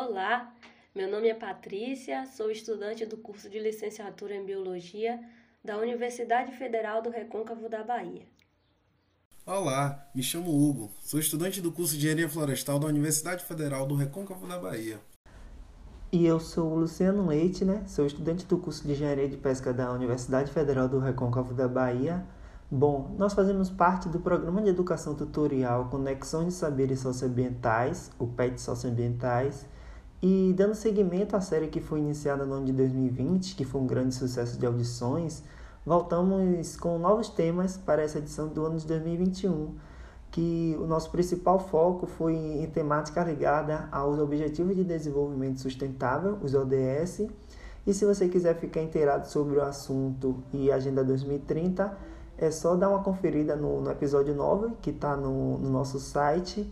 Olá, meu nome é Patrícia, sou estudante do curso de licenciatura em Biologia da Universidade Federal do Recôncavo da Bahia. Olá, me chamo Hugo, sou estudante do curso de Engenharia Florestal da Universidade Federal do Recôncavo da Bahia. E eu sou o Luciano Leite, né? Sou estudante do curso de Engenharia de Pesca da Universidade Federal do Recôncavo da Bahia. Bom, nós fazemos parte do Programa de Educação Tutorial Conexões de Saberes Socioambientais, o PET Socioambientais, e dando seguimento à série que foi iniciada no ano de 2020, que foi um grande sucesso de audições, voltamos com novos temas para essa edição do ano de 2021 que o nosso principal foco foi em temática ligada aos Objetivos de Desenvolvimento Sustentável, os ODS. E se você quiser ficar inteirado sobre o assunto e Agenda 2030, é só dar uma conferida no, no episódio 9, que está no, no, nosso site,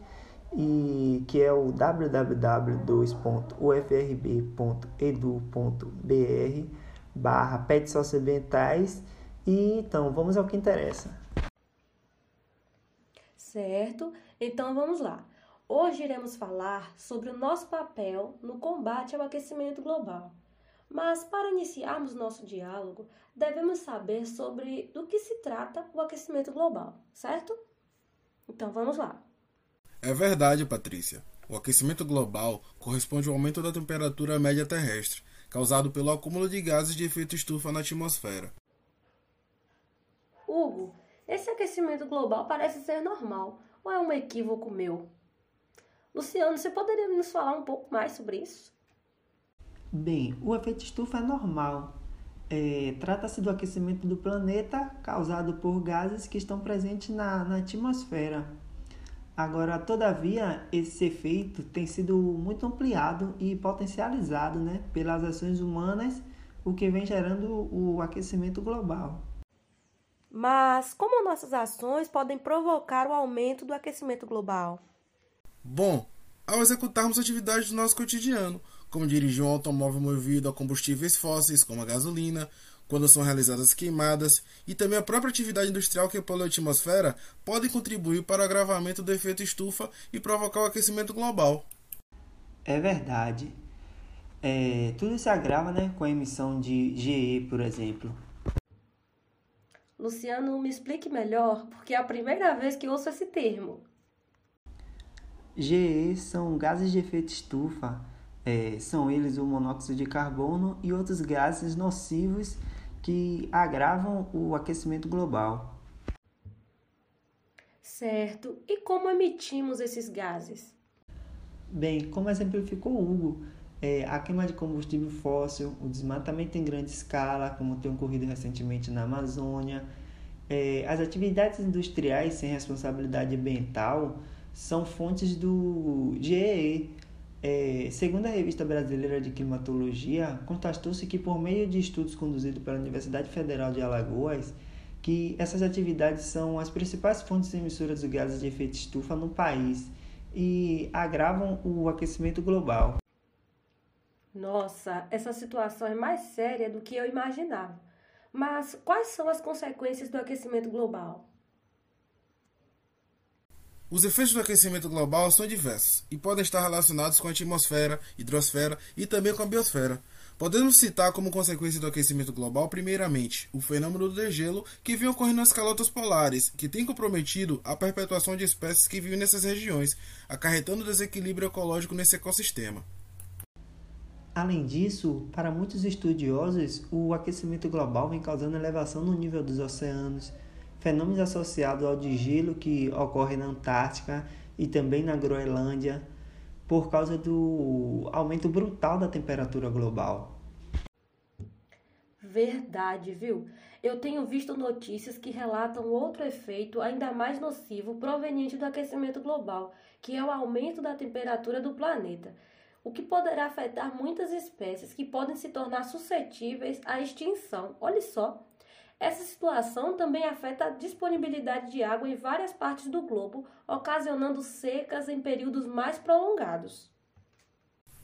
e que é o www.ufrb.edu.br barra pets socioambientais. E então, vamos ao que interessa certo? Então vamos lá. Hoje iremos falar sobre o nosso papel no combate ao aquecimento global. Mas para iniciarmos nosso diálogo, devemos saber sobre do que se trata o aquecimento global, certo? Então vamos lá. É verdade, Patrícia. O aquecimento global corresponde ao aumento da temperatura média terrestre, causado pelo acúmulo de gases de efeito estufa na atmosfera. Hugo, esse aquecimento global parece ser normal, ou é um equívoco meu? Luciano, você poderia nos falar um pouco mais sobre isso? Bem, o efeito estufa é normal. É, Trata-se do aquecimento do planeta causado por gases que estão presentes na, na atmosfera. Agora, todavia, esse efeito tem sido muito ampliado e potencializado né, pelas ações humanas, o que vem gerando o aquecimento global. Mas como nossas ações podem provocar o aumento do aquecimento global? Bom, ao executarmos atividades do nosso cotidiano, como dirigir um automóvel movido a combustíveis fósseis, como a gasolina, quando são realizadas queimadas, e também a própria atividade industrial que polui a atmosfera, podem contribuir para o agravamento do efeito estufa e provocar o aquecimento global. É verdade. É, tudo se agrava né, com a emissão de GE, por exemplo. Luciano, me explique melhor, porque é a primeira vez que ouço esse termo. GE são gases de efeito estufa. É, são eles o monóxido de carbono e outros gases nocivos que agravam o aquecimento global. Certo. E como emitimos esses gases? Bem, como exemplificou Hugo, é, a queima de combustível fóssil, o desmatamento em grande escala, como tem ocorrido recentemente na Amazônia, é, as atividades industriais sem responsabilidade ambiental são fontes do GEE. É, segundo a Revista Brasileira de Climatologia, constatou-se que por meio de estudos conduzidos pela Universidade Federal de Alagoas, que essas atividades são as principais fontes emissoras de gases de efeito estufa no país e agravam o aquecimento global. Nossa, essa situação é mais séria do que eu imaginava. Mas quais são as consequências do aquecimento global? Os efeitos do aquecimento global são diversos e podem estar relacionados com a atmosfera, hidrosfera e também com a biosfera. Podemos citar como consequência do aquecimento global, primeiramente, o fenômeno do degelo que vem ocorrendo nas calotas polares, que tem comprometido a perpetuação de espécies que vivem nessas regiões, acarretando desequilíbrio ecológico nesse ecossistema. Além disso, para muitos estudiosos, o aquecimento global vem causando elevação no nível dos oceanos, fenômenos associados ao degelo que ocorre na Antártica e também na Groenlândia, por causa do aumento brutal da temperatura global. Verdade, viu? Eu tenho visto notícias que relatam outro efeito ainda mais nocivo proveniente do aquecimento global, que é o aumento da temperatura do planeta o que poderá afetar muitas espécies que podem se tornar suscetíveis à extinção. Olha só. Essa situação também afeta a disponibilidade de água em várias partes do globo, ocasionando secas em períodos mais prolongados.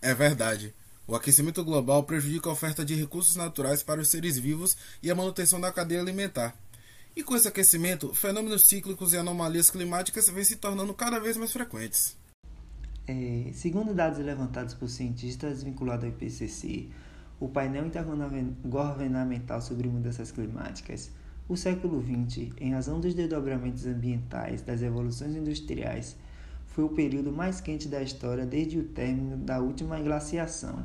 É verdade. O aquecimento global prejudica a oferta de recursos naturais para os seres vivos e a manutenção da cadeia alimentar. E com esse aquecimento, fenômenos cíclicos e anomalias climáticas vêm se tornando cada vez mais frequentes. É, segundo dados levantados por cientistas vinculados ao IPCC, o painel intergovernamental sobre mudanças climáticas, o século XX, em razão dos desdobramentos ambientais das evoluções industriais, foi o período mais quente da história desde o término da última glaciação,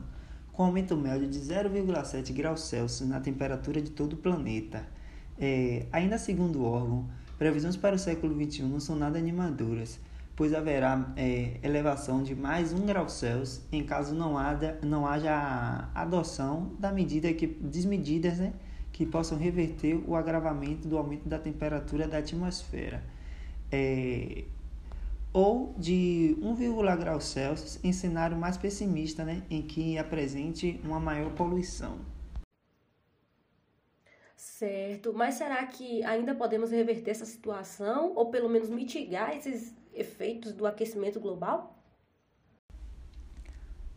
com aumento médio de 0,7 graus Celsius na temperatura de todo o planeta. É, ainda segundo o órgão, previsões para o século XXI não são nada animadoras, pois haverá é, elevação de mais um grau Celsius em caso não haja, não haja adoção da medida que, desmedidas né, que possam reverter o agravamento do aumento da temperatura da atmosfera. É, ou de 1, grau Celsius em cenário mais pessimista, né, em que apresente uma maior poluição. Certo, mas será que ainda podemos reverter essa situação ou pelo menos mitigar esses efeitos do aquecimento global?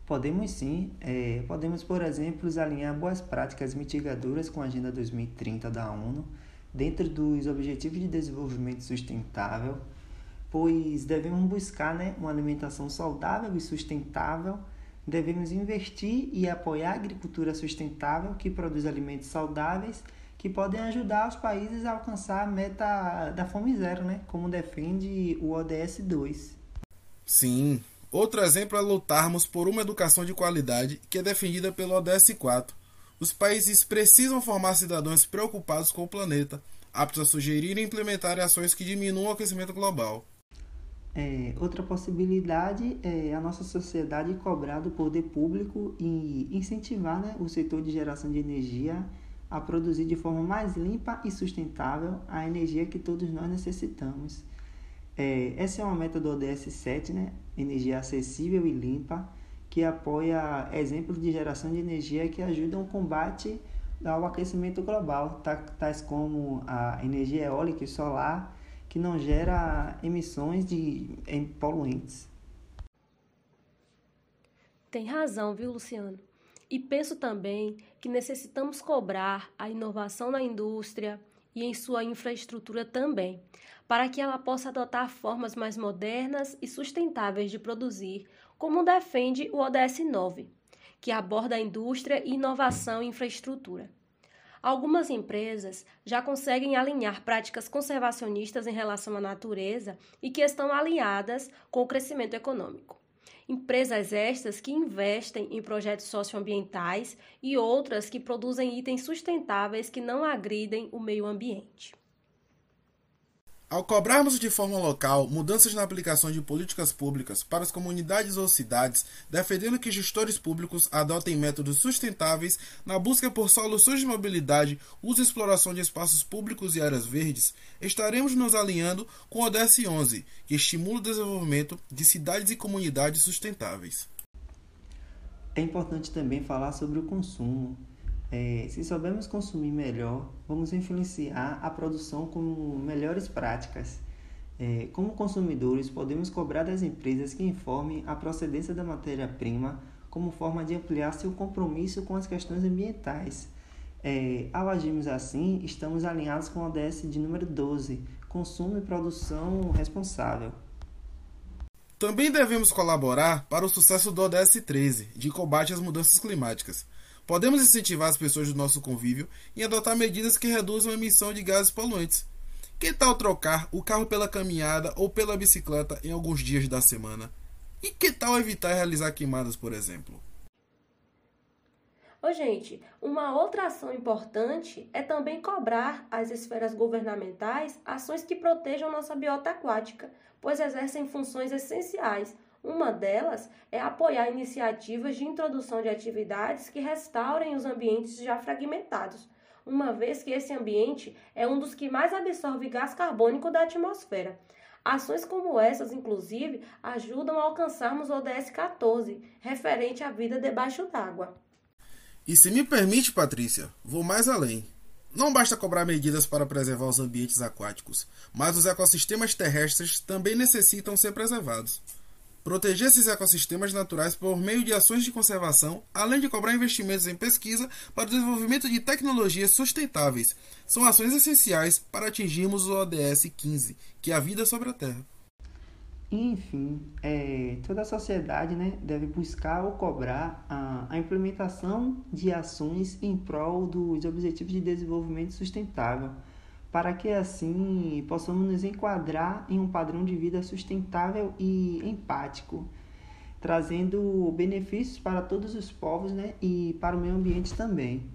Podemos sim. É, podemos, por exemplo, alinhar boas práticas mitigadoras com a Agenda 2030 da ONU, dentro dos Objetivos de Desenvolvimento Sustentável, pois devemos buscar né, uma alimentação saudável e sustentável, devemos investir e apoiar a agricultura sustentável que produz alimentos saudáveis que podem ajudar os países a alcançar a meta da fome zero, né? Como defende o ODS 2. Sim. Outro exemplo é lutarmos por uma educação de qualidade que é defendida pelo ODS 4. Os países precisam formar cidadãos preocupados com o planeta, aptos a sugerir e implementar ações que diminuam o aquecimento global. É, outra possibilidade é a nossa sociedade cobrar do poder público e incentivar né, o setor de geração de energia a produzir de forma mais limpa e sustentável a energia que todos nós necessitamos. É, essa é uma meta do ODS 7, né? energia acessível e limpa, que apoia exemplos de geração de energia que ajudam o combate ao aquecimento global, tais como a energia eólica e solar, que não gera emissões de poluentes. Tem razão, viu, Luciano? E penso também que necessitamos cobrar a inovação na indústria e em sua infraestrutura também, para que ela possa adotar formas mais modernas e sustentáveis de produzir, como defende o ODS 9, que aborda a indústria e inovação em infraestrutura. Algumas empresas já conseguem alinhar práticas conservacionistas em relação à natureza e que estão alinhadas com o crescimento econômico. Empresas estas que investem em projetos socioambientais e outras que produzem itens sustentáveis que não agridem o meio ambiente. Ao cobrarmos de forma local mudanças na aplicação de políticas públicas para as comunidades ou cidades, defendendo que gestores públicos adotem métodos sustentáveis na busca por soluções de mobilidade, uso e exploração de espaços públicos e áreas verdes, estaremos nos alinhando com o ODS 11, que estimula o desenvolvimento de cidades e comunidades sustentáveis. É importante também falar sobre o consumo. É, se soubermos consumir melhor, vamos influenciar a produção com melhores práticas. É, como consumidores, podemos cobrar das empresas que informem a procedência da matéria-prima como forma de ampliar seu compromisso com as questões ambientais. É, ao agirmos assim, estamos alinhados com o ODS de número 12, Consumo e Produção Responsável. Também devemos colaborar para o sucesso do ODS 13, de combate às mudanças climáticas. Podemos incentivar as pessoas do nosso convívio em adotar medidas que reduzam a emissão de gases poluentes. Que tal trocar o carro pela caminhada ou pela bicicleta em alguns dias da semana? E que tal evitar realizar queimadas, por exemplo? Ô, gente, uma outra ação importante é também cobrar às esferas governamentais ações que protejam nossa biota aquática, pois exercem funções essenciais uma delas é apoiar iniciativas de introdução de atividades que restaurem os ambientes já fragmentados, uma vez que esse ambiente é um dos que mais absorve gás carbônico da atmosfera. Ações como essas, inclusive, ajudam a alcançarmos o ODS 14, referente à vida debaixo d'água. E se me permite, Patrícia, vou mais além. Não basta cobrar medidas para preservar os ambientes aquáticos, mas os ecossistemas terrestres também necessitam ser preservados. Proteger esses ecossistemas naturais por meio de ações de conservação, além de cobrar investimentos em pesquisa para o desenvolvimento de tecnologias sustentáveis, são ações essenciais para atingirmos o ODS 15, que é a vida sobre a Terra. enfim, é, toda a sociedade né, deve buscar ou cobrar a, a implementação de ações em prol dos Objetivos de Desenvolvimento Sustentável, para que assim possamos nos enquadrar em um padrão de vida sustentável e empático, trazendo benefícios para todos os povos né, e para o meio ambiente também.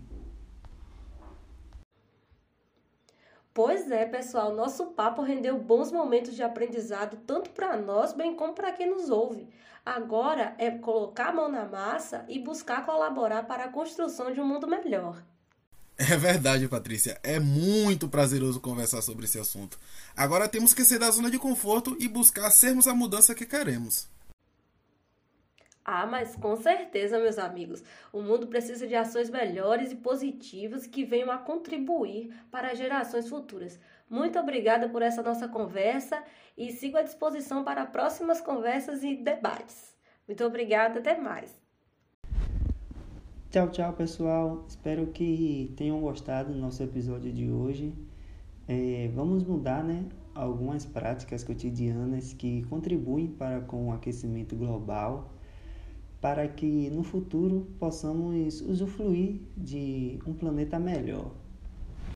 Pois é, pessoal, nosso papo rendeu bons momentos de aprendizado tanto para nós, bem como para quem nos ouve. Agora é colocar a mão na massa e buscar colaborar para a construção de um mundo melhor. É verdade, Patrícia. É muito prazeroso conversar sobre esse assunto. Agora temos que sair da zona de conforto e buscar sermos a mudança que queremos. Ah, mas com certeza, meus amigos, o mundo precisa de ações melhores e positivas que venham a contribuir para gerações futuras. Muito obrigada por essa nossa conversa e sigo à disposição para próximas conversas e debates. Muito obrigada, até mais. Tchau, tchau, pessoal. Espero que tenham gostado do nosso episódio de hoje. É, vamos mudar, né? Algumas práticas cotidianas que contribuem para com o aquecimento global para que no futuro possamos usufruir de um planeta melhor.